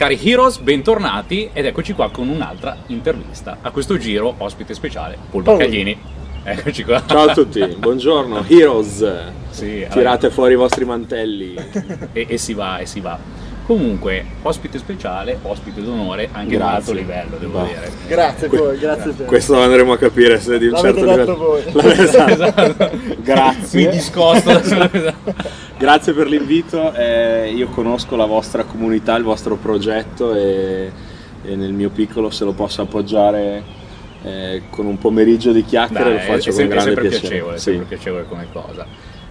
cari Heroes, bentornati ed eccoci qua con un'altra intervista. A questo giro, ospite speciale, Paul Baccaglini. Eccoci qua. Ciao a tutti, buongiorno, Heroes. Sì, Tirate allora, fuori i vostri mantelli. e, e si va, e si va. Comunque, ospite speciale, ospite d'onore, anche di alto livello, devo Va. dire. Grazie a voi, grazie a te. Questo lo andremo a capire se è di un L'avete certo detto livello. voi. L'avete- Esatto. Grazie. Mi discosto da Grazie per l'invito, eh, io conosco la vostra comunità, il vostro progetto e, e nel mio piccolo se lo posso appoggiare eh, con un pomeriggio di chiacchiere Dai, lo faccio è, con sempre, è grande sempre piacere. piacevole, è Sì. sempre piacevole come cosa.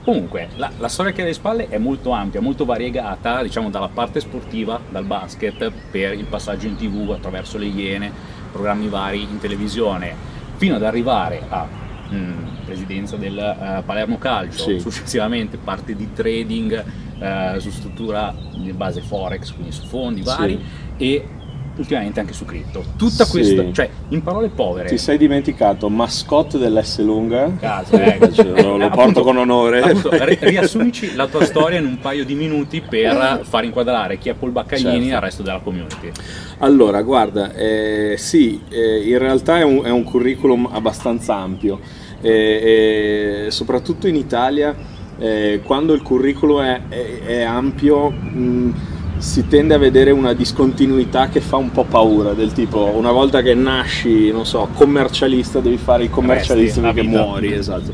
Comunque, la, la storia che hai alle spalle è molto ampia, molto variegata, diciamo dalla parte sportiva, dal basket, per il passaggio in tv attraverso le Iene, programmi vari in televisione, fino ad arrivare a mm, presidenza del eh, Palermo Calcio, Sì. successivamente parte di trading eh, su struttura di base forex, quindi su fondi vari, e ultimamente anche su cripto. Tutta Sì. questa, cioè in parole povere, Ti sei dimenticato, mascotte dell'S lunga? Caso, ecco. Cioè, lo, lo Eh, porto appunto- con onore. appunto, ri- riassumici la tua storia in un paio di minuti per far inquadrare chi è Paul Baccaglini Certo. al resto della community. Allora, guarda, eh, sì, eh, in realtà è un, è un curriculum abbastanza ampio, eh, eh, soprattutto in Italia, eh, quando il curriculum è, è- è ampio, mh, si tende a vedere una discontinuità che fa un po' paura, del tipo una volta che nasci, non so, commercialista, devi fare il commercialista Resti perché muori, esatto.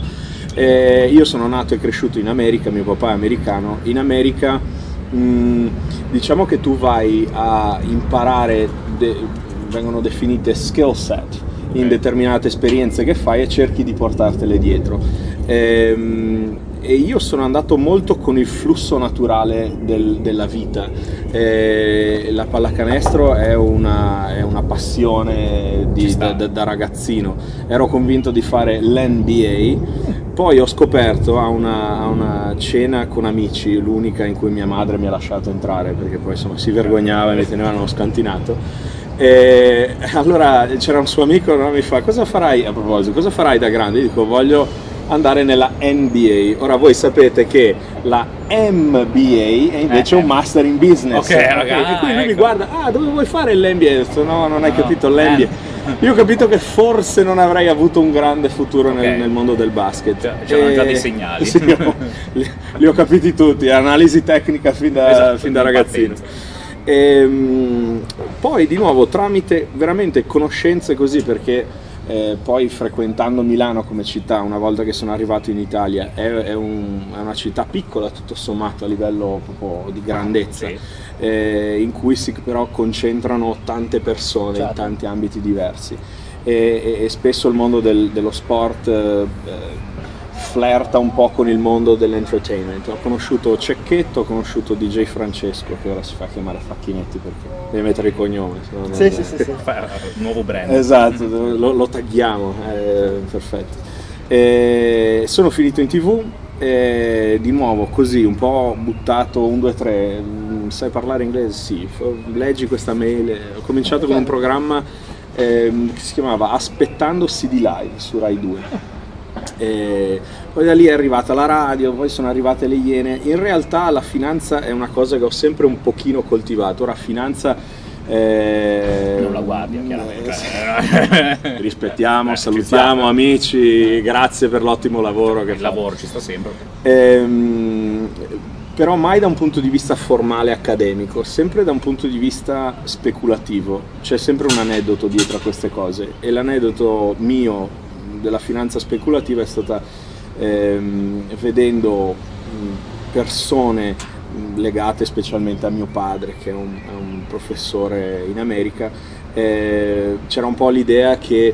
Eh, io sono nato e cresciuto in America, mio papà è americano, in America mh, diciamo che tu vai a imparare, de- vengono definite skill set in determinate esperienze che fai e cerchi di portartele dietro. Ehm, e io sono andato molto con il flusso naturale del- della vita. Eh, la pallacanestro è una, è una passione di- da, da- da ragazzino. Ero convinto di fare l'NBA, poi ho scoperto a una, a una cena con amici, l'unica in cui mia madre mi ha lasciato entrare perché poi insomma si vergognava e mi tenevano scantinato. E allora c'era un suo amico no, mi fa cosa farai a proposito cosa farai da grande Io dico voglio andare nella NBA ora voi sapete che la MBA è invece Eh, un master in business Ok, raga, e quindi lui mi ecco. guarda ah dove vuoi fare detto no non hai No, capito eh. l'NBA io ho capito che forse non avrei avuto un grande futuro nel, Ok. nel mondo del basket Cioè, c'erano già E- dei segnali. sì, ho- li, li ho capiti tutti analisi tecnica fin da, Esatto, fin da in ragazzino partenza. Ehm, poi di nuovo tramite veramente conoscenze così perché eh, poi frequentando Milano come città una volta che sono arrivato in Italia è, è un- è una città piccola tutto sommato a livello proprio di grandezza Sì. eh, in cui si però concentrano tante persone in Certo. tanti ambiti diversi e, e- e spesso il mondo del- dello sport eh, eh, flirta un po' con il mondo dell'entertainment. Ho conosciuto Cecchetto, ho conosciuto DJ Francesco, che ora si fa chiamare Facchinetti perché deve mettere il cognome. se no non- Sì, sì, sì, sì. Fa- Nuovo brand. Esatto, lo, lo tagghiamo, eh, perfetto. E sono finito in tv, e di nuovo così, un po' buttato, un, due, tre, mm, sai parlare inglese? Sì, leggi questa mail, eh, ho cominciato con un programma ehm, che si chiamava Aspettando CD Live su Rai 2. E poi da lì è arrivata la radio, poi sono arrivate le iene. In realtà la finanza è una cosa che ho sempre un pochino coltivato. Ora finanza eh, Non la guardia, eh, chiaramente. sì. Rispettiamo, Eh, salutiamo amici, grazie per l'ottimo lavoro che Il fate. lavoro ci sta sempre. Ehm, però mai da un punto di vista formale accademico, sempre da un punto di vista speculativo. C'è sempre un aneddoto dietro a queste cose e l'aneddoto mio della finanza speculativa è stata ehm, vedendo persone legate specialmente a mio padre che è un, è un professore in America, eh, c'era un po' l'idea che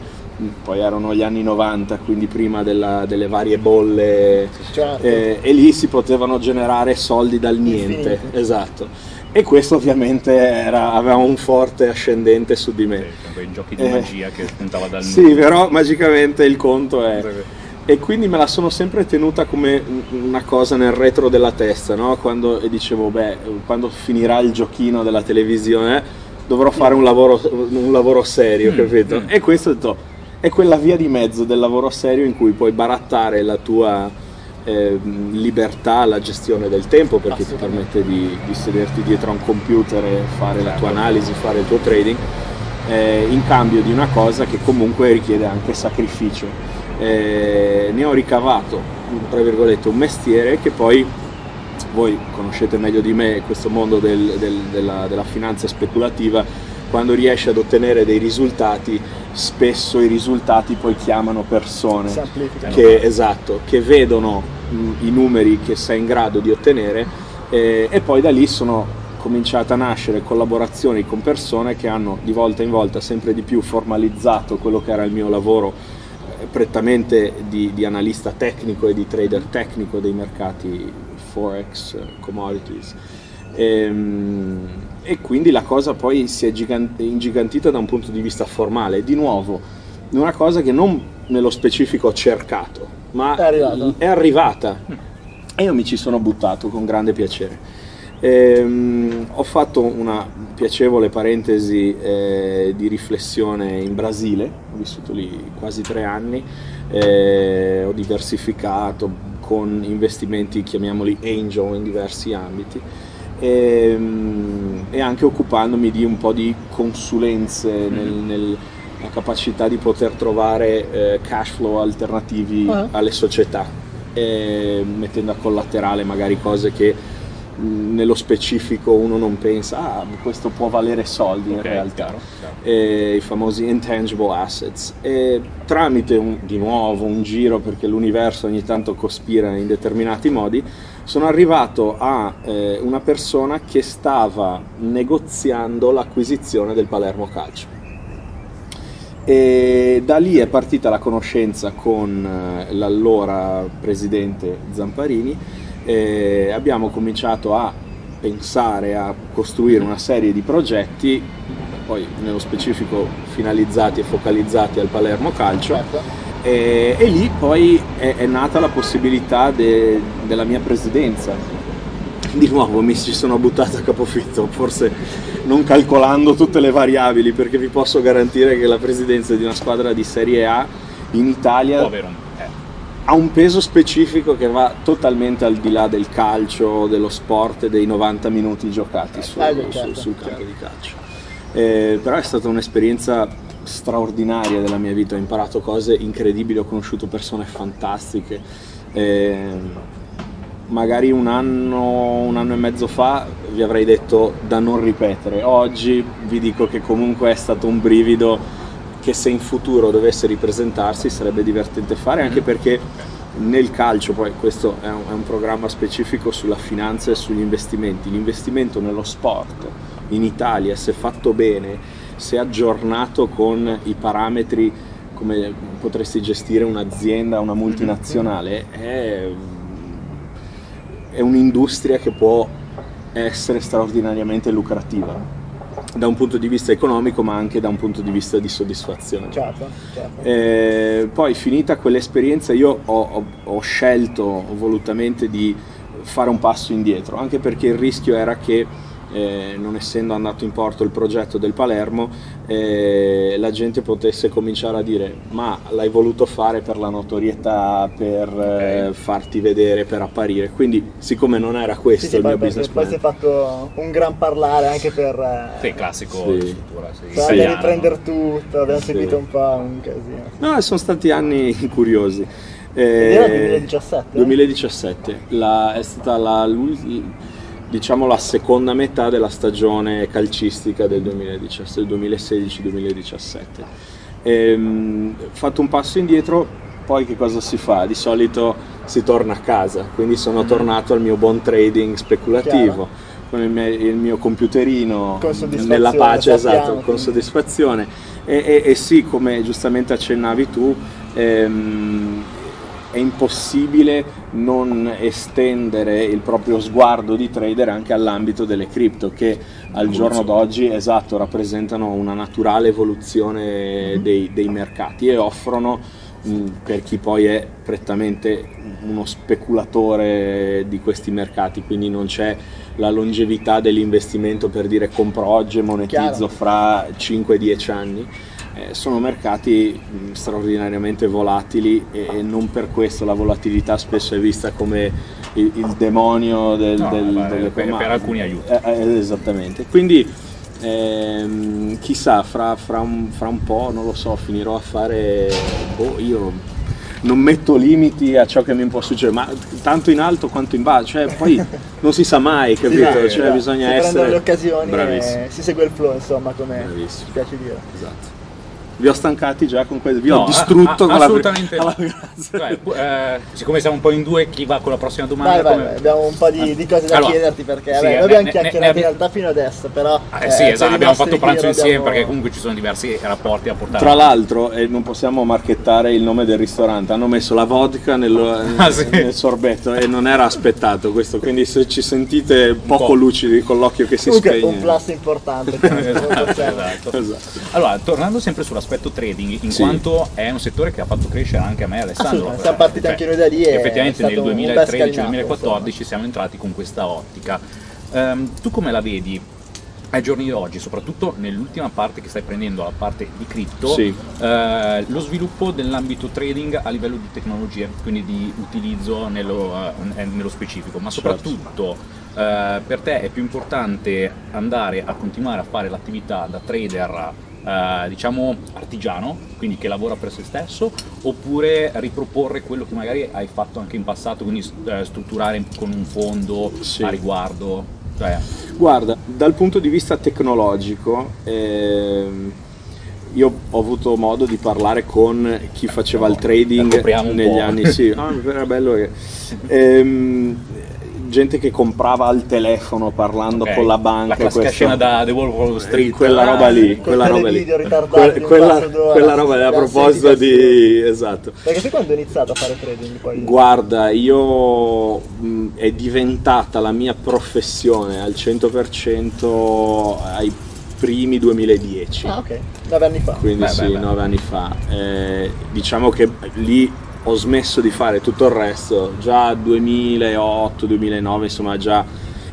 poi erano gli anni 90, quindi prima della- delle varie bolle Certo. eh, e lì si potevano generare soldi dal niente, Infiniti. esatto. E questo ovviamente era- aveva un forte ascendente su di me. Sì, quei giochi di Eh, magia che spuntava dal Sì, nulla. però magicamente il conto è... E quindi me la sono sempre tenuta come una cosa nel retro della testa, no? Quando e dicevo, beh, quando finirà il giochino della televisione dovrò fare un lavoro, un lavoro serio, Mm, capito? mm. E questo ho detto, è quella via di mezzo del lavoro serio in cui puoi barattare la tua, eh, libertà alla gestione del tempo perché ti permette di, di, sederti dietro a un computer e fare la tua certo. analisi, fare il tuo trading, eh, in cambio di una cosa che comunque richiede anche sacrificio. Eh, ne ho ricavato, tra virgolette, un mestiere che poi voi conoscete meglio di me questo mondo del, del, della, della finanza speculativa, quando riesci ad ottenere dei risultati, spesso i risultati poi chiamano persone che, esatto, che vedono mh, i numeri che sei in grado di ottenere eh, e poi da lì sono cominciate a nascere collaborazioni con persone che hanno di volta in volta sempre di più formalizzato quello che era il mio lavoro eh, prettamente di, di analista tecnico e di trader tecnico dei mercati forex, commodities. E, ehm, e, quindi la cosa poi si è ingigantita da un punto di vista formale. Di nuovo, una cosa che non nello specifico ho cercato, ma è, è arrivata. E io mi ci sono buttato con grande piacere. Ehm, ho fatto una piacevole parentesi eh, di riflessione in Brasile, ho vissuto lì quasi tre anni, eh, ho diversificato, con investimenti, chiamiamoli angel, in diversi ambiti e, ehm, e anche occupandomi di un po' di consulenze mm-hmm. nel, nel, nella capacità di poter trovare eh, cash flow alternativi uh-huh. alle società, e mettendo a collaterale magari cose che nello specifico uno non pensa ah questo può valere soldi okay, in realtà chiaro, chiaro. E, i famosi intangible assets e tramite un, di nuovo un giro perché l'universo ogni tanto cospira in determinati modi sono arrivato a eh, una persona che stava negoziando l'acquisizione del Palermo Calcio e da lì è partita la conoscenza con eh, l'allora presidente Zamparini eh, abbiamo cominciato a pensare a costruire una serie di progetti, poi nello specifico finalizzati e focalizzati al Palermo Calcio. E, e, lì poi è, è nata la possibilità de, della mia presidenza. Di nuovo mi ci sono buttato a capofitto, forse non calcolando tutte le variabili, perché vi posso garantire che la presidenza di una squadra di Serie A in Italia ha un peso specifico che va totalmente al di là del calcio, dello sport e dei 90 minuti giocati su, eh, certo, su, sul campo certo. di calcio. Eh, però è stata un'esperienza straordinaria della mia vita, ho imparato cose incredibili, ho conosciuto persone fantastiche. Eh, magari un anno, un anno e mezzo fa vi avrei detto da non ripetere, oggi vi dico che comunque è stato un brivido che se in futuro dovesse ripresentarsi sarebbe divertente fare anche perché nel calcio, poi questo è un, è un, programma specifico sulla finanza e sugli investimenti, l'investimento nello sport in Italia se fatto bene, se aggiornato con i parametri come potresti gestire un'azienda, una multinazionale, è, è un'industria che può essere straordinariamente lucrativa da un punto di vista economico ma anche da un punto di vista di soddisfazione. Certo, certo. Eh, poi finita quell'esperienza io ho, ho, ho, scelto volutamente di fare un passo indietro, anche perché il rischio era che eh, non essendo andato in porto il progetto del Palermo, eh, la gente potesse cominciare a dire ma l'hai voluto fare per la notorietà, per okay. eh, farti vedere, per apparire. Quindi siccome non era questo sì, sì, il mio business plan. Poi si è fatto un gran parlare anche per... Eh, sì, classico sì. struttura. Sì. Per riprendere tutto, abbiamo seguito un po' un casino. No, sono stati anni curiosi. Eh, era 2017? 2017, la, è stata la, diciamo la seconda metà della stagione calcistica del 2016-2017. Ehm, fatto un passo indietro, poi che cosa si fa? Di solito si torna a casa, quindi sono mm. tornato al mio buon trading speculativo. Chiaro. Con il mio, il mio computerino nella pace, esatto, con soddisfazione. E, e, e, sì, come giustamente accennavi tu, ehm, è impossibile non estendere il proprio sguardo di trader anche all'ambito delle cripto che al giorno d'oggi esatto, rappresentano una naturale evoluzione dei, dei mercati e offrono mh, per chi poi è prettamente uno speculatore di questi mercati, quindi non c'è la longevità dell'investimento per dire compro oggi e monetizzo Chiaro. fra 5-10 anni eh, sono mercati mh, straordinariamente volatili e, e, non per questo la volatilità spesso è vista come il, il demonio del, no, del, beh, delle per, per alcuni aiuti. Eh, eh, esattamente. Quindi ehm, chissà, fra, fra, un, fra, un, po', non lo so, finirò a fare... Boh, io non metto limiti a ciò che mi può succedere, ma tanto in alto quanto in basso, cioè poi non si sa mai, capito? Sì, cioè, bisogna si essere... le occasioni e si segue il flow, insomma, come Bravissimo. ci piace dire. Esatto. Vi ho stancati già con questo, vi No, ho distrutto a- a- con la assolutamente grazie. Cioè, eh, siccome siamo un po' in due, chi va con la prossima domanda? Vai, vai, come- vai, abbiamo un po' di, di cose da Allora, chiederti perché sì, vabbè, noi abbiamo ne- chiacchierato ne in realtà fino adesso, però... Eh, sì, eh, esatto, abbiamo fatto pranzo insieme abbiamo- perché comunque ci sono diversi rapporti a portare Tra l'altro, e non possiamo marchettare il nome del ristorante, hanno messo la vodka nello- Ah, sì? nel sorbetto e non era aspettato questo, quindi se ci sentite poco po'. lucidi con l'occhio che si Comunque spegne... un plus importante. Esatto, esatto. Esatto. Allora, tornando sempre sull'aspetto trading, in Sì. quanto è un settore che ha fatto crescere anche a me e Alessandro. Siamo partiti Cioè, anche noi da lì e Effettivamente nel stato un bel 2013-2014 siamo entrati con questa ottica. Ehm, tu come la vedi ai giorni d'oggi, soprattutto nell'ultima parte che stai prendendo, la parte di cripto, Sì. eh, lo sviluppo dell'ambito trading a livello di tecnologie, quindi di utilizzo nello, eh, nello specifico, ma Certo. soprattutto eh, per te è più importante andare a continuare a fare l'attività da trader eh, diciamo artigiano, quindi che lavora per se stesso, oppure riproporre quello che magari hai fatto anche in passato, quindi eh, strutturare con un fondo Sì. a riguardo. Cioè, Guarda, dal punto di vista tecnologico, ehm, io ho avuto modo di parlare con chi faceva il trading negli anni, sì, ah, era bello che... ehm, gente che comprava al telefono parlando ok, con la banca. la questo- scena da The Wolf of Wall Street. quella Ah, roba lì, con quella roba lì. Que- quella, quella roba lì, a proposito di... esatto. Perché tu quando hai iniziato a fare trading poi? Guarda, io mh, è diventata la mia professione al 100% ai primi 2010. Ah ok, 9 anni fa. Quindi Beh, sì, beh, beh. nove anni fa. Eh, diciamo che lì ho smesso di fare tutto il resto, già 2008-2009, insomma già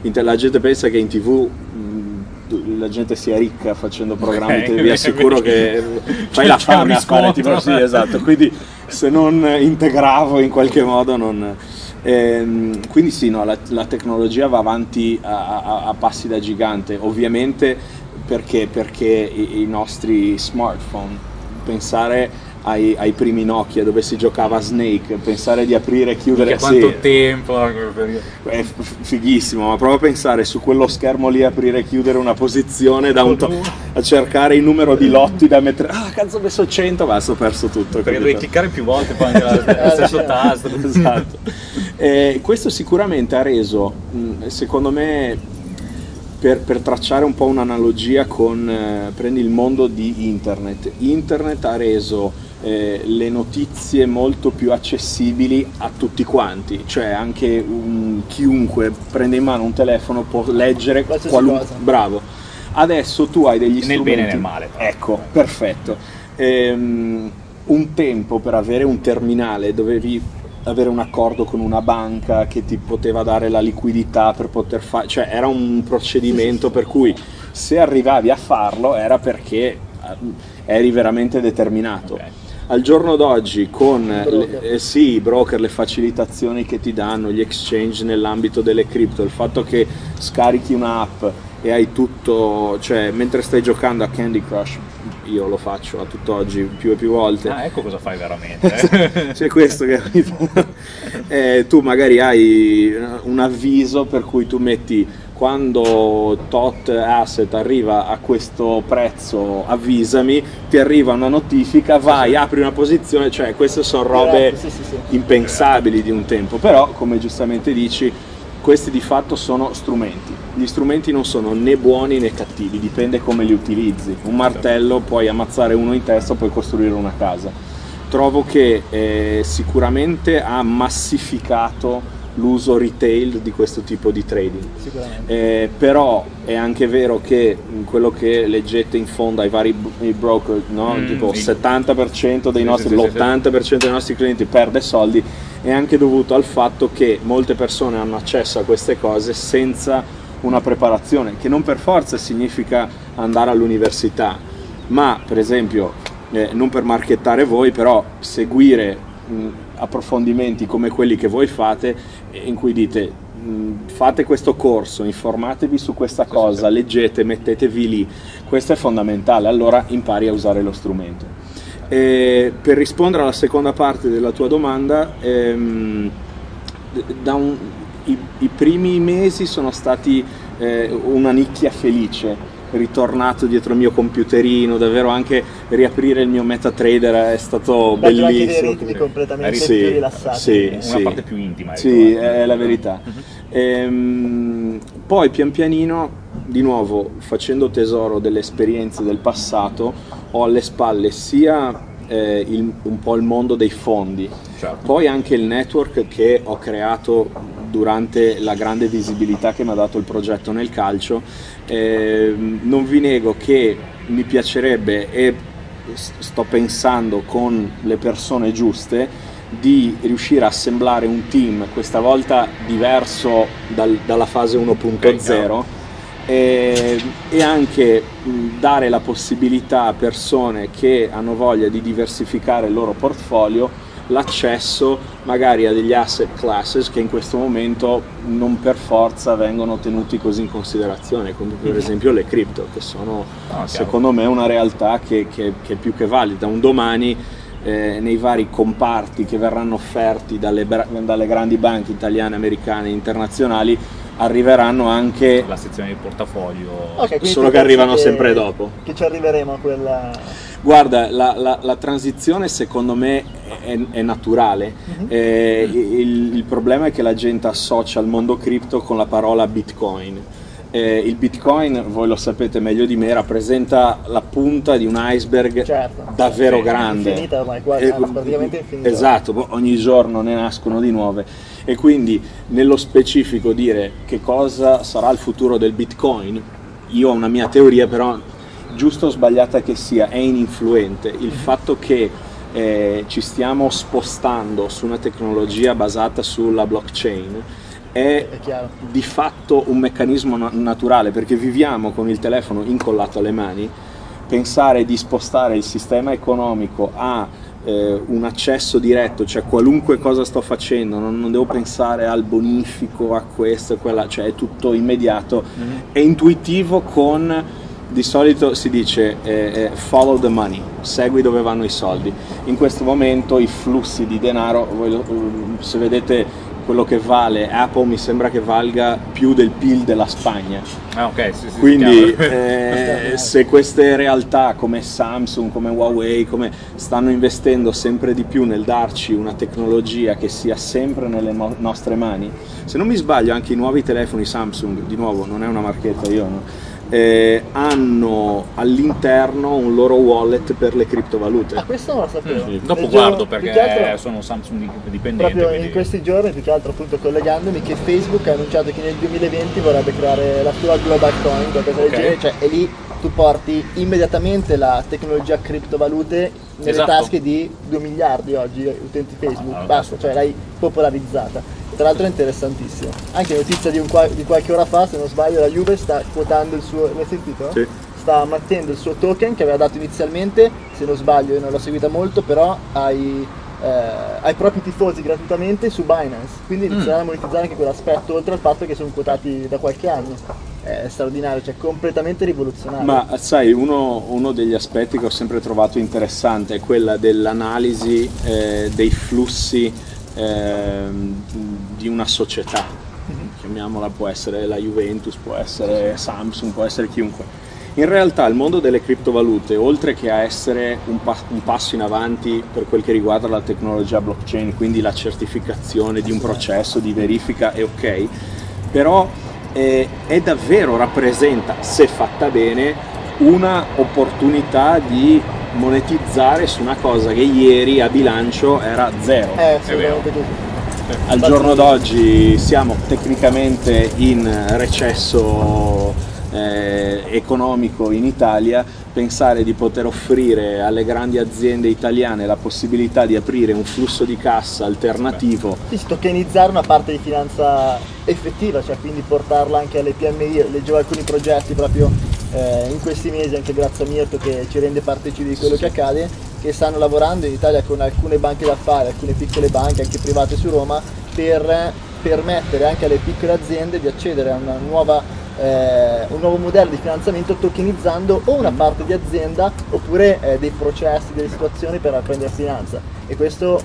la gente pensa che in tv mh, la gente sia ricca facendo programmi, Ok. vi assicuro che fai la fame a fare tipo sì, esatto, quindi se non integravo in qualche modo non... Ehm, quindi sì, no, la, la tecnologia va avanti a, a- a passi da gigante, ovviamente perché, perché i, i nostri smartphone, pensare ai, ai primi Nokia dove si giocava a Snake, pensare di aprire e chiudere Che quanto sì, tempo eh, è fighissimo, ma proprio pensare su quello schermo lì aprire e chiudere una posizione da un to- a cercare il numero di lotti da mettere, ah cazzo ho messo 100, basta ho perso tutto. Perché dovevi cliccare più volte poi anche lo stesso tasto. esatto. Eh, questo sicuramente ha reso, mh, secondo me, per, per tracciare un po' un'analogia con, eh, prendi il mondo di internet, internet ha reso eh, le notizie molto più accessibili a tutti quanti, cioè anche un- chiunque prende in mano un telefono può leggere Qualsiasi qualunque... cosa. Bravo. Adesso tu hai degli Nel strumenti... bene e nel male. Ecco, perfetto. Ehm, un tempo per avere un terminale dovevi avere un accordo con una banca che ti poteva dare la liquidità per poter fare, cioè era un procedimento per cui se arrivavi a farlo era perché eh, eri veramente determinato. Ok. Al giorno d'oggi con le, eh sì, i broker, le facilitazioni che ti danno, gli exchange nell'ambito delle cripto, il fatto che scarichi un'app e hai tutto, cioè mentre stai giocando a Candy Crush, io lo faccio a tutt'oggi più e più volte. Ah, ecco cosa fai veramente. eh. C'è questo che eh, tu magari hai un avviso per cui tu metti quando tot asset arriva a questo prezzo avvisami, ti arriva una notifica, vai, apri una posizione, cioè queste sono robe Sì, sì, sì. impensabili di un tempo, però come giustamente dici questi di fatto sono strumenti. Gli strumenti non sono né buoni né cattivi, dipende come li utilizzi. Un martello puoi ammazzare uno in testa, puoi costruire una casa. Trovo che eh, sicuramente ha massificato l'uso retail di questo tipo di trading. Sicuramente. Eh, però è anche vero che mh, quello che leggete in fondo ai vari broker, no? Mm, tipo il sì. 70% dei Sì, nostri, sì, sì, sì. l'80% dei nostri clienti perde soldi, è anche dovuto al fatto che molte persone hanno accesso a queste cose senza una preparazione, che non per forza significa andare all'università, ma per esempio eh, non per marchettare voi, però seguire mh, approfondimenti come quelli che voi fate, in cui dite mh, fate questo corso, informatevi su questa cosa, leggete, mettetevi lì, questo è fondamentale, allora impari a usare lo strumento. E per rispondere alla seconda parte della tua domanda, ehm, un, i, i, primi mesi sono stati eh, una nicchia felice, ritornato dietro il mio computerino, davvero anche riaprire il mio MetaTrader è stato Beh, bellissimo. Anche dei ritmi completamente sì, più rilassati. Sì, una sì. parte più intima. Sì, ecco. è la verità. Mhm. Ehm, poi pian pianino, di nuovo, facendo tesoro delle esperienze del passato, ho alle spalle sia eh, il- un po' il mondo dei fondi, Certo. poi anche il network che ho creato durante la grande visibilità che mi ha dato il progetto nel calcio. Ehm, non vi nego che mi piacerebbe e sto pensando con le persone giuste di riuscire a assemblare un team questa volta diverso dal- dalla fase 1.0 e, e anche dare la possibilità a persone che hanno voglia di diversificare il loro portfolio l'accesso magari a degli asset classes che in questo momento non per forza vengono tenuti così in considerazione, come per esempio le cripto, che sono Ah, secondo me una realtà che, che- che è più che valida. Un domani eh, nei vari comparti che verranno offerti dalle, dalle grandi banche italiane, americane e internazionali arriveranno anche La sezione di portafoglio. Ok, quindi Solo che arrivano pensi sempre dopo. Che ci arriveremo a quella... Guarda, la, la- la transizione secondo me è, è naturale. Mhm. Eh, il, il problema è che la gente associa il mondo cripto con la parola Bitcoin. Eh, il Bitcoin, voi lo sapete meglio di me, rappresenta la punta di un iceberg Certo. davvero Sì, grande. infinita ormai, quasi, Eh, praticamente infinita. Esatto, ogni giorno ne nascono di nuove. E quindi nello specifico dire che cosa sarà il futuro del Bitcoin, io ho una mia teoria, però giusto o sbagliata che sia, è ininfluente. Il fatto che eh, ci stiamo spostando su una tecnologia basata sulla blockchain è È di fatto un meccanismo na- naturale perché viviamo con il telefono incollato alle mani, pensare di spostare il sistema economico a eh, un accesso diretto, cioè qualunque cosa sto facendo, non, non devo pensare al bonifico, a questo e quella, cioè è tutto immediato, è intuitivo con di solito si dice eh, eh, follow the money, segui dove vanno i soldi. In questo momento i flussi di denaro, lo- mm, se vedete quello che vale Apple mi sembra che valga più del PIL della Spagna. Ah, ok, sì, sì, Quindi eh, se queste realtà come Samsung, come Huawei, come stanno investendo sempre di più nel darci una tecnologia che sia sempre nelle mo- nostre mani, se non mi sbaglio anche i nuovi telefoni Samsung, di nuovo non è una marchetta io, no? Eh, hanno all'interno un loro wallet per le criptovalute. Ah, questo non lo sapevo. Mm, Dopo Leggevo guardo più perché altro- sono Samsung dip- dipendente. Proprio quindi- in questi giorni, più che altro appunto collegandomi, che Facebook ha annunciato che nel 2020 vorrebbe creare la sua Global Coin, qualcosa Ok. del genere, cioè e lì tu porti immediatamente la tecnologia criptovalute nelle Esatto. tasche di 2 miliardi oggi utenti Facebook, Ah, basta, cioè l'hai popolarizzata. Tra l'altro è interessantissimo. Anche notizia di, un qua- di qualche ora fa, se non sbaglio, la Juve sta quotando il suo... l'hai sentito? Sì. sta mettendo il suo token che aveva dato inizialmente, se non sbaglio, io non l'ho seguita molto, però ai, eh, ai propri tifosi gratuitamente su Binance. Quindi Mm. inizieranno a monetizzare anche quell'aspetto, oltre al fatto che sono quotati da qualche anno. È straordinario, cioè completamente rivoluzionario. Ma sai, uno, uno degli aspetti che ho sempre trovato interessante è quella dell'analisi eh, dei flussi ehm, di una società. Chiamiamola, può essere la Juventus, può essere Samsung, può essere chiunque. In realtà il mondo delle criptovalute, oltre che a essere un, pa- un passo in avanti per quel che riguarda la tecnologia blockchain, quindi la certificazione di un processo di verifica è ok, però eh, è davvero rappresenta, se fatta bene, una opportunità di monetizzare su una cosa che ieri a bilancio era zero. assolutamente così. Al giorno d'oggi siamo tecnicamente in recesso eh, economico in Italia, pensare di poter offrire alle grandi aziende italiane la possibilità di aprire un flusso di cassa alternativo Sì, tokenizzare una parte di finanza effettiva, cioè quindi portarla anche alle PMI, leggevo alcuni progetti proprio eh, in questi mesi, anche grazie a Mirko che ci rende partecipi di quello che accade, che stanno lavorando in Italia con alcune banche d'affari, alcune piccole banche, anche private su Roma, per permettere anche alle piccole aziende di accedere a una nuova eh, un nuovo modello di finanziamento tokenizzando o una parte di azienda oppure eh, dei processi, delle situazioni per prendere finanza. E questo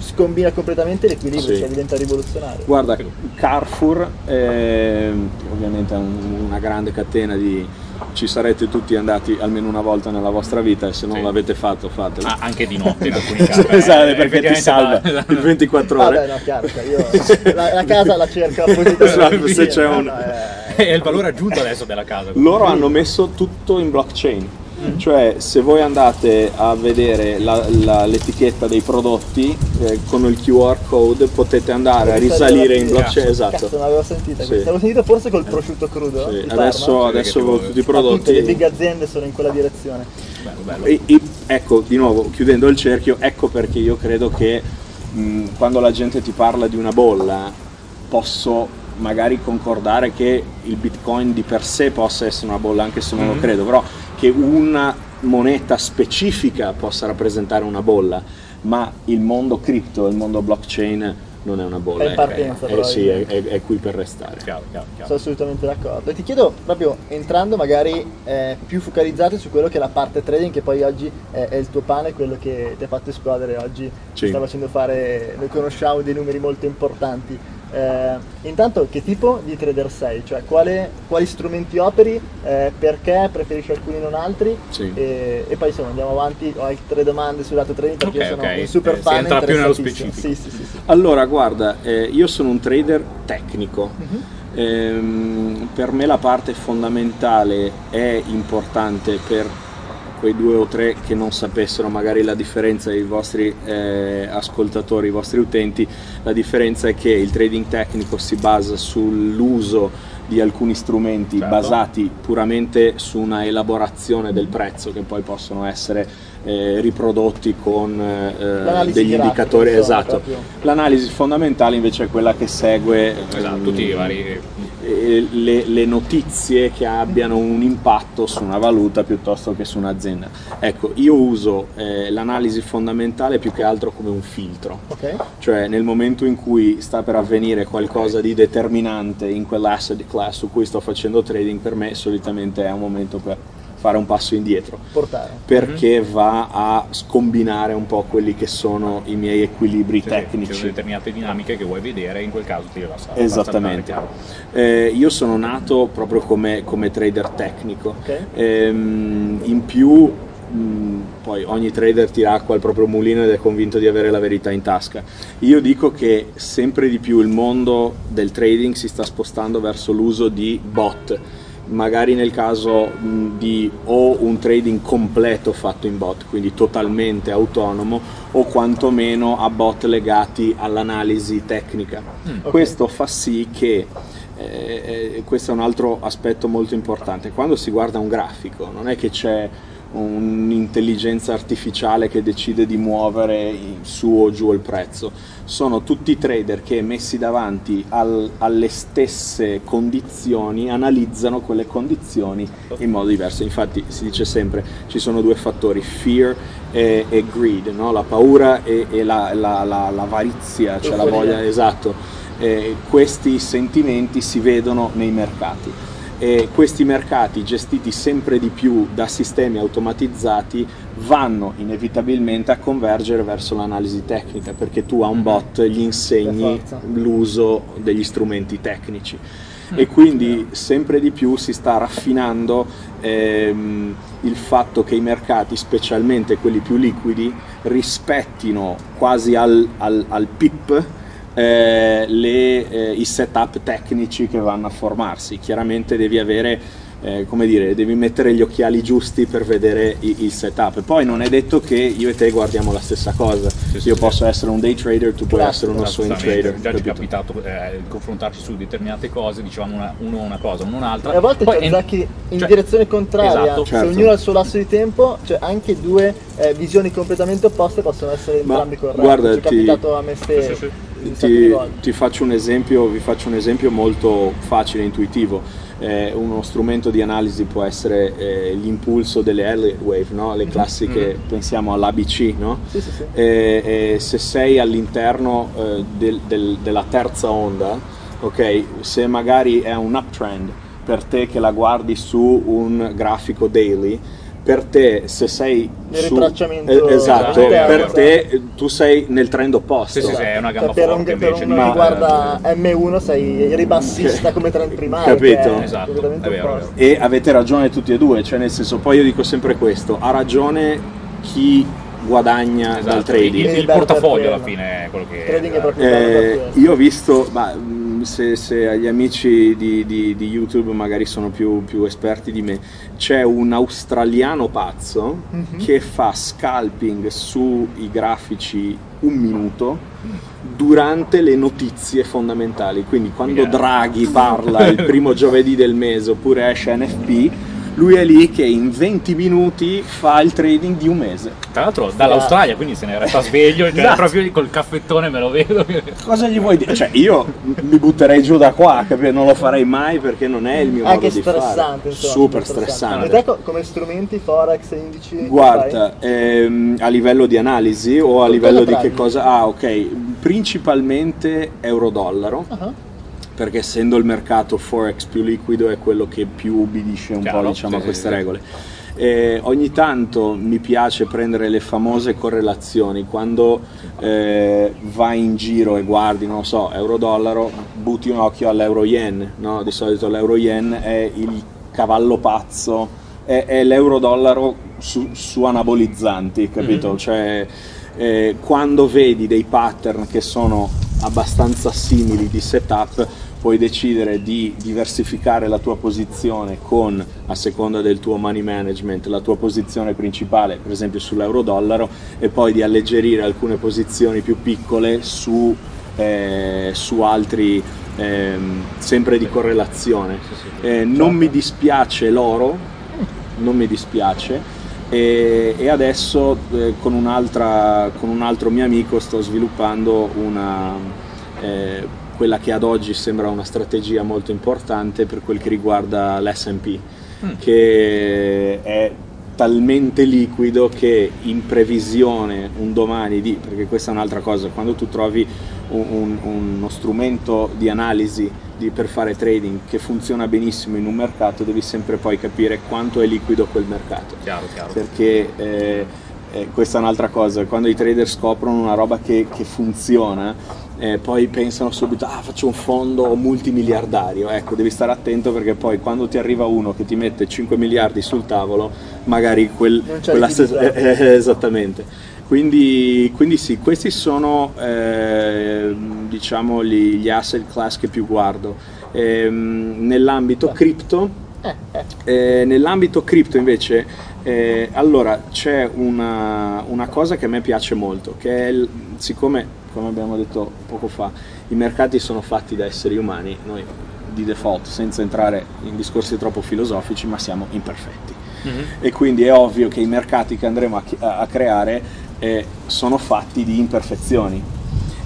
scombina completamente l'equilibrio, Sì. cioè diventa rivoluzionario. Guarda, Carrefour è ovviamente un- una grande catena di... ci sarete tutti andati almeno una volta nella vostra vita e se non Sì. l'avete fatto fatelo. Ah, anche di notte in alcuni casi. esatto, eh, perché ti salva va- il 24 Vabbè ore. no, chiaro, cioè io la, la casa la cerco. Esatto, se c'è No, un- no, è- È il valore aggiunto adesso della casa. Loro hanno messo tutto in blockchain, cioè se voi andate a vedere la- la- l'etichetta dei prodotti eh, con il QR code potete andare a risalire in blockchain, Cazzo, esatto. non avevo sentita Sì. questa. L'avevo sentita forse col prosciutto crudo. Sì. Adesso, adesso tipo- tutti i Ma tutte le big prodotti... aziende sono in quella direzione. Bello, bello. E- e- ecco, di nuovo, chiudendo il cerchio, ecco perché io credo che mh, quando la gente ti parla di una bolla, posso magari concordare che il bitcoin di per sé possa essere una bolla, anche se non lo credo, però che una moneta specifica possa rappresentare una bolla, ma il mondo cripto, il mondo blockchain non è una bolla, È in partenza, è, sì, è, probabilmente. è- è qui per restare. Chiaro, chiaro, chiaro. Sono assolutamente d'accordo. E ti chiedo proprio entrando magari eh, più focalizzati su quello che è la parte trading, che poi oggi è, è il tuo pane, quello che ti ha fatto esplodere oggi, Sì. ti sta facendo fare, noi conosciamo dei numeri molto importanti. Eh, intanto che tipo di trader sei? Cioè quale- quali strumenti operi, eh, perché preferisci alcuni e non altri? Sì. E, e poi insomma andiamo avanti, ho altre domande sul lato trading perché Ok, io sono ok. un super Eh, si fan entra più nello specifico. Sì, sì, sì, sì. Allora, guarda, eh, io sono un trader tecnico. Mhm. Ehm, per me la parte fondamentale è importante per quei due o tre che non sapessero magari la differenza i vostri eh, ascoltatori, i vostri utenti, la differenza è che il trading tecnico si basa sull'uso di alcuni strumenti Certo. basati puramente su una elaborazione del prezzo che poi possono essere eh, riprodotti con eh, degli indicatori esatto. L'analisi fondamentale invece è quella che segue Esatto, ehm, tutti i vari... eh, le, le notizie che abbiano un impatto su una valuta piuttosto che su un'azienda. Ecco, io uso eh, l'analisi fondamentale più che altro come un filtro, Ok? cioè nel momento in cui sta per avvenire qualcosa di determinante in quell'asset class su cui sto facendo trading, per me solitamente è un momento per fare un passo indietro Portare. perché va a scombinare un po' quelli che sono i miei equilibri Sì, sì, Ci tecnici. sono determinate dinamiche che vuoi vedere, in quel caso ti la sa. Esattamente. Eh, io sono nato proprio come, come trader tecnico. Ok. Ehm, in più, mh, poi ogni trader tira acqua al proprio mulino ed è convinto di avere la verità in tasca. Io dico che sempre di più il mondo del trading si sta spostando verso l'uso di bot. Magari nel caso mh, di o un trading completo fatto in bot, quindi totalmente autonomo, o quantomeno a bot legati all'analisi tecnica. ok. Questo fa sì che eh, eh, questo è un altro aspetto molto importante. Quando si guarda un grafico, non è che c'è un'intelligenza artificiale che decide di muovere su o giù il prezzo. Sono tutti trader che messi davanti al- alle stesse condizioni analizzano quelle condizioni in modo diverso. Infatti si dice sempre ci sono due fattori, fear e, e greed, no? la paura e, e la, la- la- l'avarizia, cioè la voglia, esatto. Eh, questi sentimenti si vedono nei mercati e questi mercati gestiti sempre di più da sistemi automatizzati vanno inevitabilmente a convergere verso l'analisi tecnica perché tu a un bot gli insegni l'uso degli strumenti tecnici. E quindi sempre di più si sta raffinando ehm, il fatto che i mercati, specialmente quelli più liquidi, rispettino quasi al, al- al PIP eh, le- eh, i setup tecnici che vanno a formarsi. Chiaramente devi avere, eh, come dire, devi mettere gli occhiali giusti per vedere i- il setup. Poi non è detto che io e te guardiamo la stessa cosa. sì, io sì. posso essere un day trader, tu puoi Classico. essere uno swing trader. Già ci è capito? capitato eh, confrontarci su determinate cose, dicevamo una, uno una cosa, uno un'altra. E a volte Poi Zacchi in cioè- direzione contraria, Esatto. se Certo. ognuno ha il suo lasso di tempo, cioè anche due eh, visioni completamente opposte possono essere Ma entrambi corretti. guarda, Ci è ti- capitato a me stesso Sì, Ti, ti faccio un esempio, vi faccio un esempio molto facile e intuitivo. eh, uno strumento di analisi può essere eh, l'impulso delle Elliott Wave, no? le classiche, mm-hmm. pensiamo all'ABC, no? sì, sì, sì. E, e se sei all'interno eh, del, del, della terza onda, ok, se magari è un uptrend per te che la guardi su un grafico daily, per te se sei nel su, ritracciamento eh, esatto, interno, per te tu sei nel trend opposto. Sì, sì, sì, è una gamba per un, forte per invece. uno di- che guarda M1 sei ribassista come trend primario Capito? che è Esatto, completamente è vero, e avete ragione tutti e due, cioè nel senso poi io dico sempre questo, ha ragione chi guadagna Esatto, dal trading. Il, il portafoglio alla fine è quello che Trading è proprio Eh, io ho visto, ma, se, se agli amici di, di- di YouTube magari sono più, più esperti di me, c'è un australiano pazzo Mhm. che fa scalping sui grafici un minuto durante le notizie fondamentali. Quindi quando Yeah. Draghi parla il primo giovedì del mese oppure esce NFP, lui è lì che in 20 minuti fa il trading di un mese. Tra l'altro dall'Australia, quindi se ne resta sveglio, cioè Esatto. proprio col caffettone me lo vedo. Cosa gli vuoi dire? Cioè, io mi butterei giù da qua, capito? Non lo farei mai perché non è il mio anche modo di fare. stressante insomma, Super stressante. e te co- come strumenti forex indici che Guarda, ehm, a livello di analisi o a Con livello di che cosa? Ah, ok, principalmente euro-dollaro, fai? Ah, perché essendo il mercato forex più liquido è quello che più ubbidisce un Chiaro, po' diciamo, sì, a queste regole. Eh, ogni tanto mi piace prendere le famose correlazioni quando eh, vai in giro e guardi, non lo so, euro-dollaro, butti un occhio all'euro-yen, no? di solito l'euro-yen è il cavallo pazzo, è, è l'euro-dollaro su, su anabolizzanti, capito? Cioè, eh, quando vedi dei pattern che sono abbastanza simili di setup, puoi decidere di diversificare la tua posizione con, a seconda del tuo money management, la tua posizione principale, per esempio sull'euro-dollaro, e poi di alleggerire alcune posizioni più piccole su, eh, su altri, ehm, sempre di correlazione. Eh, non mi dispiace l'oro, non mi dispiace. E, adesso eh, con, un'altra, con un altro mio amico sto sviluppando una, eh, quella che ad oggi sembra una strategia molto importante per quel che riguarda l'SP, che è talmente liquido che in previsione un domani di, perché questa è un'altra cosa, quando tu trovi un- un- uno strumento di analisi di- per fare trading che funziona benissimo in un mercato, devi sempre poi capire quanto è liquido quel mercato Chiaro, chiaro. perché eh, eh, questa è un'altra cosa, quando i trader scoprono una roba che, che funziona, eh, poi pensano subito, ah faccio un fondo multimiliardario, ecco devi stare attento perché poi quando ti arriva uno che ti mette 5 miliardi sul tavolo, magari quel, quella eh, eh, esattamente. Quindi, quindi sì, questi sono eh, diciamo gli, gli asset class che più guardo. Ehm, nell'ambito cripto, eh, nell'ambito cripto invece, eh, allora c'è una, una cosa che a me piace molto, che è siccome, come abbiamo detto poco fa, i mercati sono fatti da esseri umani, noi di default, senza entrare in discorsi troppo filosofici, ma siamo imperfetti. E quindi è ovvio che i mercati che andremo a, a- a creare eh, sono fatti di imperfezioni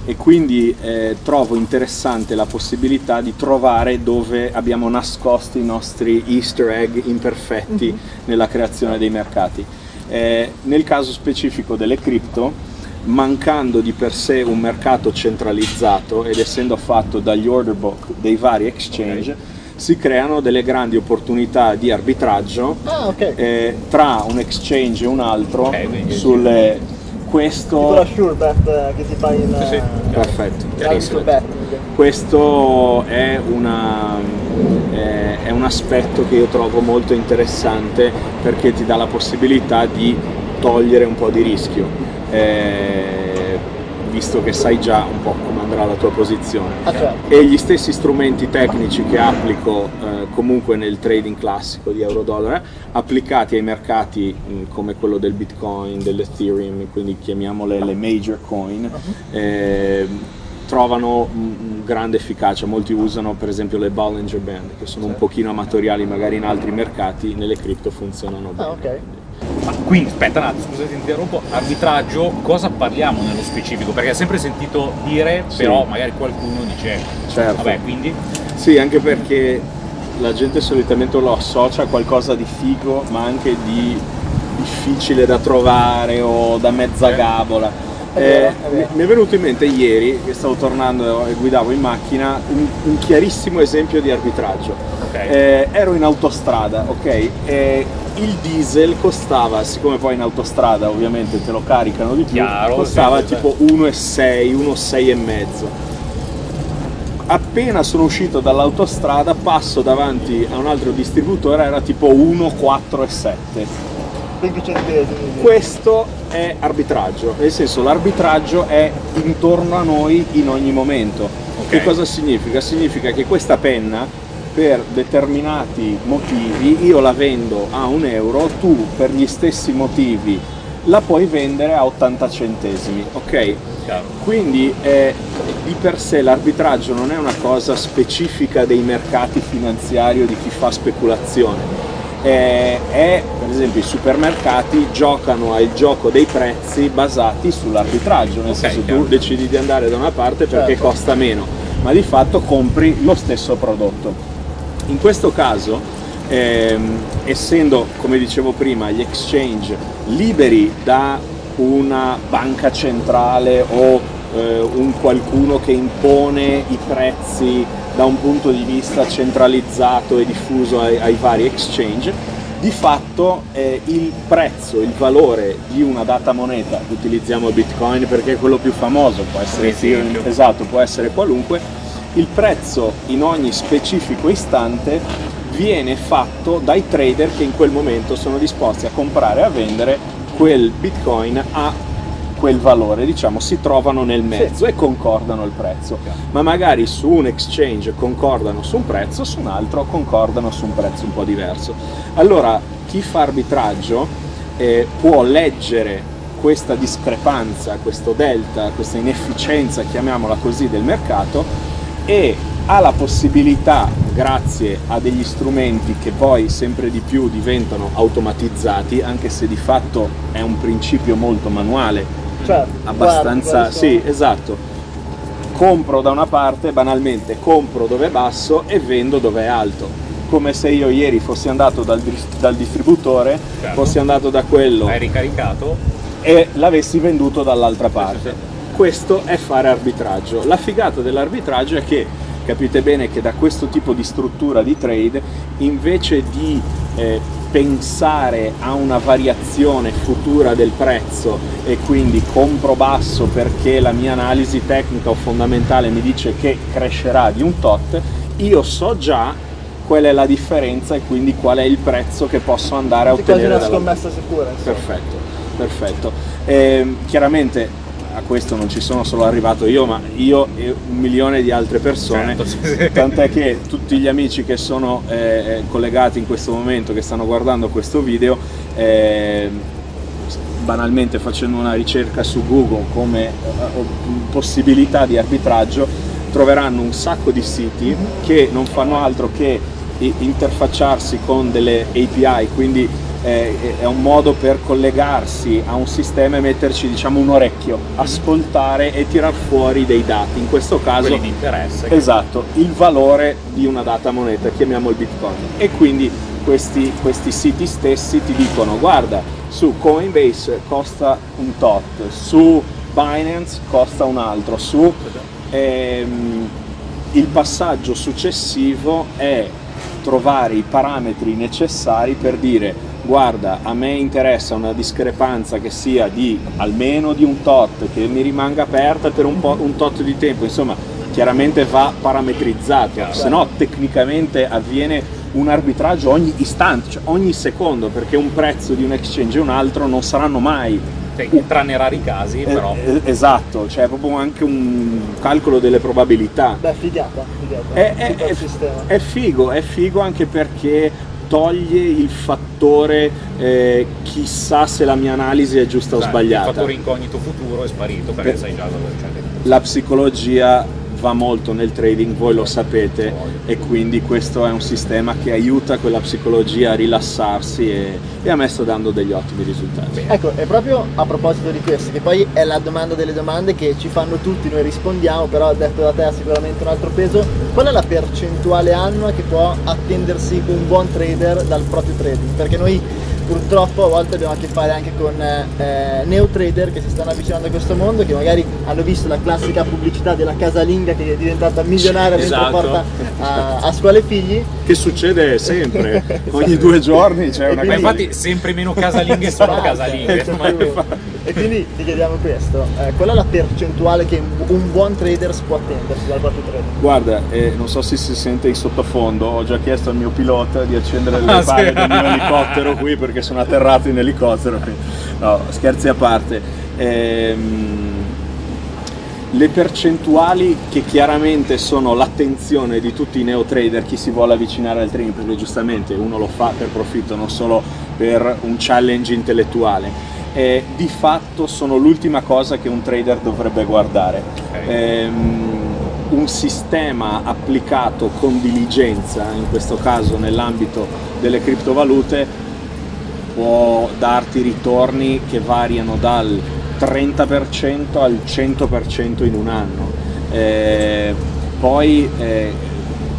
e quindi eh, trovo interessante la possibilità di trovare dove abbiamo nascosto i nostri easter egg imperfetti nella creazione dei mercati. Eh, nel caso specifico delle cripto, mancando di per sé un mercato centralizzato ed essendo fatto dagli order book dei vari exchange, si creano delle grandi opportunità di arbitraggio Ah, ok. eh, tra un exchange e un altro Ok, quindi- sulle questo Tipo la sure bet che si fa in Sì, sì. perfetto in Chiarissimo. altro betting. questo è, una, eh, è un aspetto che io trovo molto interessante perché ti dà la possibilità di togliere un po' di rischio, eh, visto che sai già un po' come andrà la tua posizione. Ah, certo. E gli stessi strumenti tecnici che applico eh, comunque nel trading classico di euro-dollaro, applicati ai mercati mh, come quello del bitcoin, dell'ethereum, quindi chiamiamole le major coin, eh, trovano mh, grande efficacia. Molti usano per esempio le Bollinger Band, che sono un pochino amatoriali magari in altri mercati, nelle cripto funzionano bene. Ah, ok. Ma quindi, aspetta un attimo, scusa ti interrompo, arbitraggio, cosa parliamo nello specifico? Perché ho sempre sentito dire, Sì. però magari qualcuno dice, Certo. vabbè, quindi... Sì, anche perché la gente solitamente lo associa a qualcosa di figo, ma anche di difficile da trovare o da mezza gabola. È vero, Eh, è vero. mi è venuto in mente ieri, che stavo tornando e guidavo in macchina, un, un chiarissimo esempio di arbitraggio. Ok. Eh, ero in autostrada, ok? E il diesel costava, siccome poi in autostrada ovviamente te lo caricano di più, Chiaro, costava sì, tipo 1,6, 1,6 e mezzo. Appena sono uscito dall'autostrada passo davanti a un altro distributore, era tipo 1,4,7. 20 centesimi. Questo è arbitraggio, nel senso l'arbitraggio è intorno a noi in ogni momento. Ok. Che cosa significa? Significa che questa penna per determinati motivi io la vendo a un euro, tu per gli stessi motivi la puoi vendere a 80 centesimi, ok? Chiaro. Quindi eh, di per sé l'arbitraggio non è una cosa specifica dei mercati finanziari o di chi fa speculazione. Eh, è, per esempio, i supermercati giocano al gioco dei prezzi basati sull'arbitraggio, nel Ok, senso chiaro. tu decidi di andare da una parte perché Certo. costa meno, ma di fatto compri lo stesso prodotto. In questo caso, ehm, essendo, come dicevo prima, gli exchange liberi da una banca centrale o eh, un qualcuno che impone i prezzi da un punto di vista centralizzato e diffuso ai, ai vari exchange, di fatto eh, il prezzo, il valore di una data moneta, utilizziamo Bitcoin perché è quello più famoso, può essere. Ethereum, esatto, può essere qualunque, il prezzo in ogni specifico istante viene fatto dai trader che in quel momento sono disposti a comprare e a vendere quel bitcoin a quel valore, diciamo, si trovano nel mezzo e concordano il prezzo. Ma magari su un exchange concordano su un prezzo, su un altro concordano su un prezzo un po' diverso. Allora, chi fa arbitraggio eh, può leggere questa discrepanza, questo delta, questa inefficienza, chiamiamola così, del mercato e ha la possibilità, grazie a degli strumenti che poi sempre di più diventano automatizzati, anche se di fatto è un principio molto manuale, Certo, abbastanza, sono- sì, esatto. Compro da una parte, banalmente, compro dove è basso e vendo dove è alto. Come se io ieri fossi andato dal, dal distributore, Certo. fossi andato da quello Hai ricaricato? e l'avessi venduto dall'altra parte. Questo è fare arbitraggio. La figata dell'arbitraggio è che capite bene che da questo tipo di struttura di trade, invece di eh, pensare a una variazione futura del prezzo e quindi compro basso perché la mia analisi tecnica o fondamentale mi dice che crescerà di un tot, io so già qual è la differenza e quindi qual è il prezzo che posso andare a Sì, quasi ottenere una scommessa sicura. insomma. Perfetto, perfetto. Ehm, chiaramente a questo non ci sono solo arrivato io, ma io e un milione di altre persone, Certo, sì, tant'è che tutti gli amici che sono eh, collegati in questo momento, che stanno guardando questo video, eh, banalmente facendo una ricerca su Google come eh, possibilità di arbitraggio, troveranno un sacco di siti che non fanno altro che interfacciarsi con delle API, quindi è un modo per collegarsi a un sistema e metterci diciamo un orecchio, ascoltare e tirar fuori dei dati, in questo caso Quelli di interesse. Esatto, il valore di una data moneta, chiamiamo il bitcoin. E quindi questi, questi siti stessi ti dicono guarda, su Coinbase costa un tot, su Binance costa un altro, su ehm, il passaggio successivo è trovare i parametri necessari per dire guarda a me interessa una discrepanza che sia di almeno di un tot che mi rimanga aperta per un, po', un tot di tempo insomma chiaramente va parametrizzato se no tecnicamente avviene un arbitraggio ogni istante cioè ogni secondo perché un prezzo di un exchange e un altro non saranno mai tranne rari casi, però. eh, eh, esatto cioè proprio anche un calcolo delle probabilità Beh, figata, figata. è, è- è figo, è figo anche perché toglie il fattore eh, chissà se la mia analisi è giusta o Sai, sbagliata. Il fattore incognito futuro è sparito perché Per- sai già dove c'è. La psicologia va molto nel trading, voi lo sapete e quindi questo è un sistema che aiuta quella psicologia a rilassarsi e, e a me sta dando degli ottimi risultati. Ecco, è proprio a proposito di questo, che poi è la domanda delle domande che ci fanno tutti, noi rispondiamo, però detto da te ha sicuramente un altro peso, qual è la percentuale annua che può attendersi un buon trader dal proprio trading? Perché noi purtroppo a volte abbiamo a che fare anche con eh, neo trader che si stanno avvicinando a questo mondo, che magari hanno visto la classica pubblicità della casalinga che è diventata milionaria esatto. mentre porta a, a scuola i figli. Che succede sempre, ogni due giorni c'è una Ma infatti sempre meno casalinghe sono casalinghe. e quindi ti chiediamo questo, eh, qual è la percentuale che un buon trader può attendersi dal proprio trading? Guarda, eh, non so se si sente in sottofondo, ho già chiesto al mio pilota di accendere le ah, pale sì. del mio elicottero qui perché sono atterrato in elicottero, no, scherzi a parte. Ehm, le percentuali che chiaramente sono l'attenzione di tutti i neo trader, chi si vuole avvicinare al trading, perché giustamente uno lo fa per profitto, non solo per un challenge intellettuale, eh, di fatto sono l'ultima cosa che un trader dovrebbe guardare. Okay. Ehm, un sistema applicato con diligenza, in questo caso nell'ambito delle criptovalute, può darti ritorni che variano dal 30% al 100% in un anno. Eh, poi eh,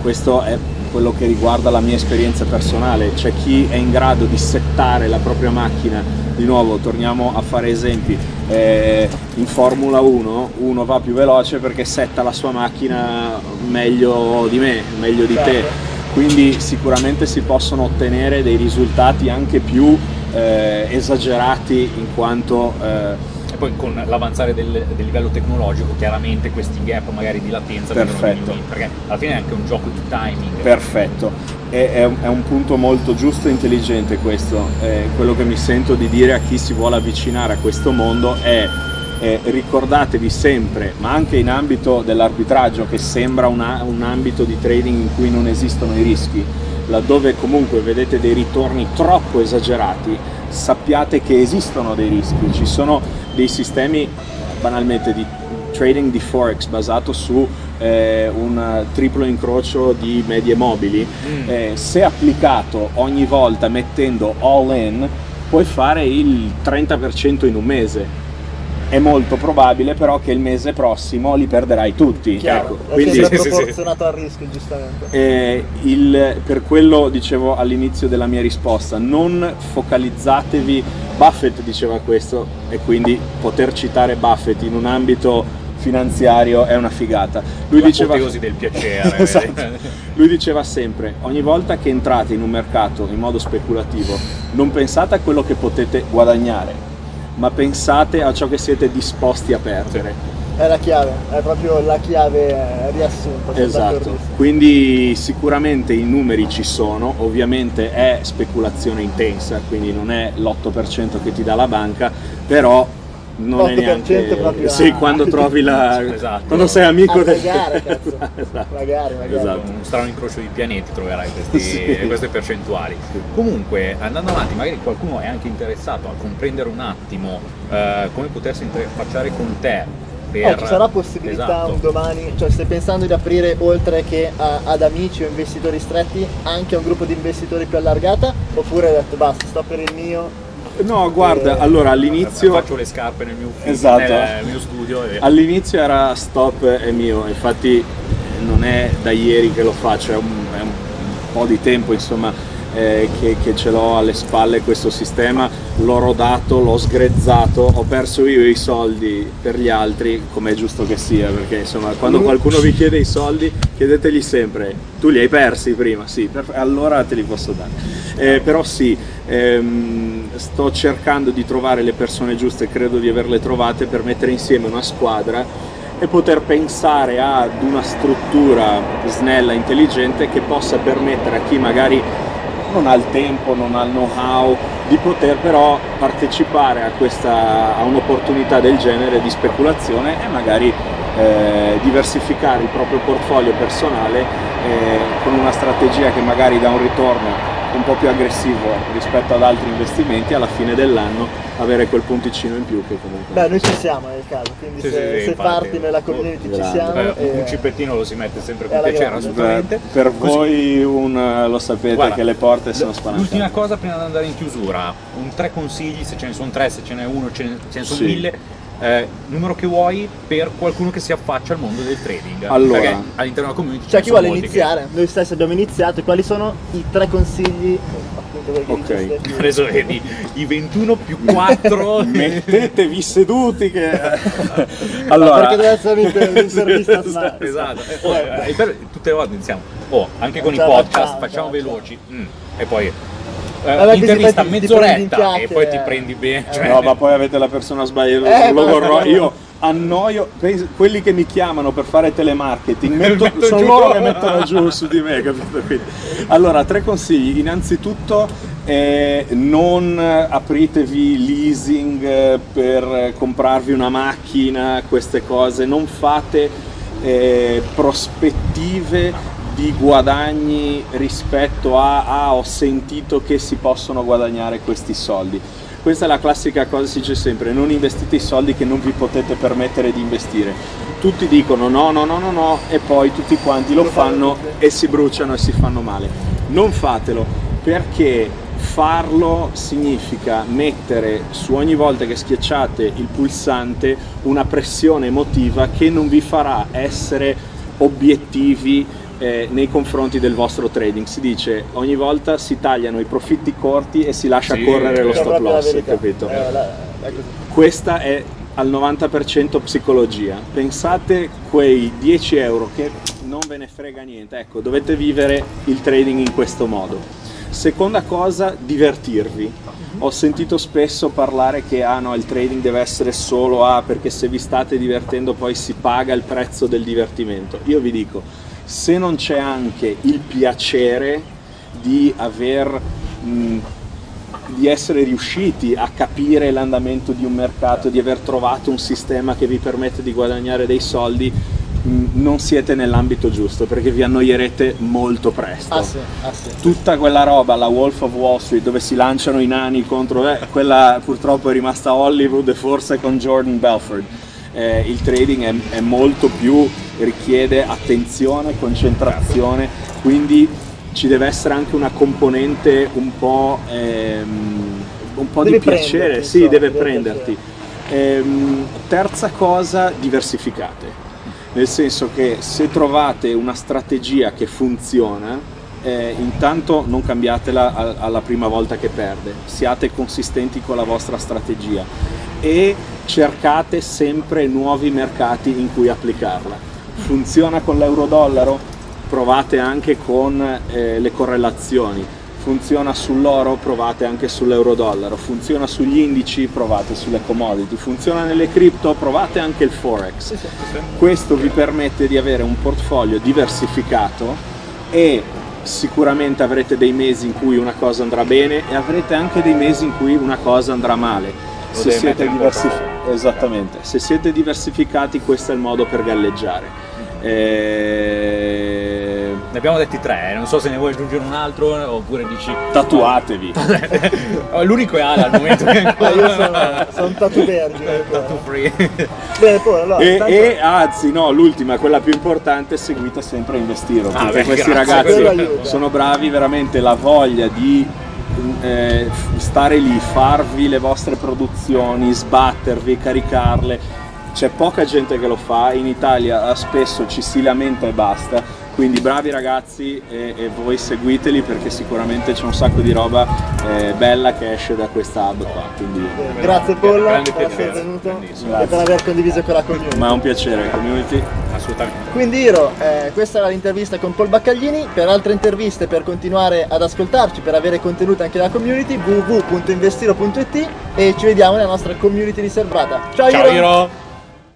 questo è quello che riguarda la mia esperienza personale, c'è chi è in grado di settare la propria macchina, di nuovo torniamo a fare esempi, eh, in Formula 1 uno va più veloce perché setta la sua macchina meglio di me, meglio di te, quindi sicuramente si possono ottenere dei risultati anche più eh, esagerati in quanto eh, e poi con l'avanzare del, del, livello tecnologico chiaramente questi gap magari di latenza Perfetto. perché alla fine è anche un gioco di timing. Perfetto, è, è, è un punto molto giusto e intelligente questo, eh, quello che mi sento di dire a chi si vuole avvicinare a questo mondo è eh, ricordatevi sempre, ma anche in ambito dell'arbitraggio che sembra una, un ambito di trading in cui non esistono i rischi, laddove comunque vedete dei ritorni troppo esagerati, sappiate che esistono dei rischi, ci sono dei sistemi banalmente di trading di forex basato su eh, un triplo incrocio di medie mobili, mm. eh, se applicato ogni volta mettendo all in puoi fare il 30% in un mese è molto probabile però che il mese prossimo li perderai tutti. Chiaro, ecco, quindi è proporzionato sì, al rischio giustamente. Eh, il, per quello dicevo all'inizio della mia risposta, non focalizzatevi, Buffett diceva questo e quindi poter citare Buffett in un ambito finanziario è una figata. Lui La diceva del piacere. esatto. Lui diceva sempre, ogni volta che entrate in un mercato in modo speculativo, non pensate a quello che potete guadagnare, ma pensate a ciò che siete disposti a perdere. È la chiave, è proprio la chiave riassunta. Esatto, quindi sicuramente i numeri ci sono, ovviamente è speculazione intensa, quindi non è l'8% che ti dà la banca, però non è neanche proprio sì, quando trovi la esatto. quando sei amico del pregare, cazzo. esatto. magari, magari. Esatto. un strano incrocio di pianeti troverai questi, sì. queste percentuali sì. comunque andando avanti magari qualcuno è anche interessato a comprendere un attimo eh, come potersi interfacciare con te per... Oh, ci sarà possibilità esatto. un domani, cioè stai pensando di aprire oltre che a, ad amici o investitori stretti anche a un gruppo di investitori più allargata oppure hai detto basta sto per il mio No, guarda, e... allora all'inizio... Faccio le scarpe nel mio, ufficio, esatto. nel mio studio. E... All'inizio era stop e mio, infatti non è da ieri che lo faccio, è un, è un po' di tempo insomma eh, che, che, ce l'ho alle spalle questo sistema, l'ho rodato, l'ho sgrezzato, ho perso io i soldi per gli altri, come è giusto che sia, perché insomma quando qualcuno vi chiede i soldi chiedetegli sempre, tu li hai persi prima? Sì, allora te li posso dare. Eh, però sì, ehm, sto cercando di trovare le persone giuste, credo di averle trovate per mettere insieme una squadra e poter pensare ad una struttura snella, intelligente che possa permettere a chi magari non ha il tempo, non ha il know-how di poter però partecipare a, a un'opportunità del genere di speculazione e magari eh, diversificare il proprio portfolio personale eh, con una strategia che magari dà un ritorno un po' più aggressivo rispetto ad altri investimenti, alla fine dell'anno avere quel punticino in più che comunque... Beh, noi ci siamo nel caso, quindi Sì, se, sì, se infatti. parti nella community ci siamo. Eh, un e- cipettino lo si mette sempre con piacere, grande. assolutamente. per Così- voi un, eh, lo sapete Guarda, che le porte sono spalancate. L'ultima cosa prima di andare in chiusura, un tre consigli, se ce ne sono tre, se ce n'è uno, ce ne, ce ne sono Sì. mille, eh, numero che vuoi per qualcuno che si affaccia al mondo del trading. Allora. Perché all'interno della community C'è ce chi vuole iniziare, noi stessi abbiamo iniziato, quali sono i tre consigli? Appunto perché Ok. Che, adesso vedi, i 21 più 4 Mettetevi seduti che... Perché allora, deve essere un'inter- un'intervista smart. esatto. Eh, oh, eh, per- tutte le volte iniziamo. Oh, anche con i podcast facciamo veloci. Mm, e poi eh, intervista mezz'oretta e poi ti eh. prendi bene. Eh, cioè- no, ma poi avete la persona sbagliata, Eh, vorrò. Io annoio, quelli che mi chiamano per fare telemarketing, metto- Metto sono giù. loro che mettono giù su di me, capito? Quindi, allora, tre consigli. Innanzitutto, eh, non apritevi leasing eh, per comprarvi una macchina, queste cose, non fate eh, prospettive di guadagni rispetto a ah, ho sentito che si possono guadagnare questi soldi. Questa è la classica cosa, si dice sempre, non investite i soldi che non vi potete permettere di investire. Tutti dicono no, no, no, no, no e poi tutti quanti lo Lo fanno e si bruciano e si fanno male. Non fatelo perché farlo significa mettere su ogni volta che schiacciate il pulsante una pressione emotiva che non vi farà essere obiettivi eh, nei confronti del vostro trading. Si dice ogni volta si tagliano i profitti corti e si lascia Sì, correre lo stop la loss, capito? Eh, la- così. Questa è al 90% psicologia. Pensate quei 10 euro che non ve ne frega niente, ecco, dovete vivere il trading in questo modo. Seconda cosa, divertirvi. Ho sentito spesso parlare che ah no, il trading deve essere solo ah, perché se vi state divertendo poi si paga il prezzo del divertimento. Io vi dico, se non c'è anche il piacere di aver mh, di essere riusciti a capire l'andamento di un mercato, di aver trovato un sistema che vi permette di guadagnare dei soldi, non siete nell'ambito giusto perché vi annoierete molto presto. Ah sì, ah sì. Tutta quella roba, la Wolf of Wall Street, dove si lanciano i nani contro... eh, quella purtroppo è rimasta a Hollywood e forse con Jordan Belford. Eh, il trading è, è molto più, richiede attenzione, concentrazione, quindi ci deve essere anche una componente un po', ehm, un po' di piacere, sì, insomma, deve deve prenderti. Ehm, terza cosa, diversificate. Nel senso che se trovate una strategia che funziona, eh, intanto non cambiatela alla prima volta che perde, siate consistenti con la vostra strategia e cercate sempre nuovi mercati in cui applicarla. Funziona con l'euro-dollaro? Provate anche con eh, le correlazioni. Funziona sull'oro? Provate anche sull'euro-dollaro. Funziona sugli indici? Provate sulle commodity. Funziona nelle cripto? Provate anche il forex. Questo vi permette di avere un portfolio diversificato e sicuramente avrete dei mesi in cui una cosa andrà bene e avrete anche dei mesi in cui una cosa andrà male. Se siete, diversif-. Se siete diversificati questo è il modo per galleggiare. Eh, Ne abbiamo detti tre, eh, non so se ne vuoi aggiungere un altro oppure dici... Tatuatevi. L'unico è Ale al momento che Ma Ah, io sono, sono tatu vergine. Tattoo free. Bene, poi allora, E, intanto- e, anzi, no, l'ultima, quella più importante, seguite sempre Investiro. Ah, perché beh, questi grazie, ragazzi sono bravi, veramente la voglia di eh, stare lì, farvi le vostre produzioni, sbattervi, caricarle. C'è poca gente che lo fa, in Italia eh, spesso ci si lamenta e basta. Quindi bravi ragazzi e, e voi seguiteli perché sicuramente c'è un sacco di roba eh, bella che esce da questa hub qua. Quindi, Grazie Paul Grande per essere venuto e per aver condiviso con la community. ma è un piacere, community. Assolutamente. Quindi Iro, eh, questa era l'intervista con Paul Baccaglini, per altre interviste, per continuare ad ascoltarci, per avere contenuto anche dalla community, www.investiro.it e ci vediamo nella nostra community riservata. Ciao, Ciao Iro!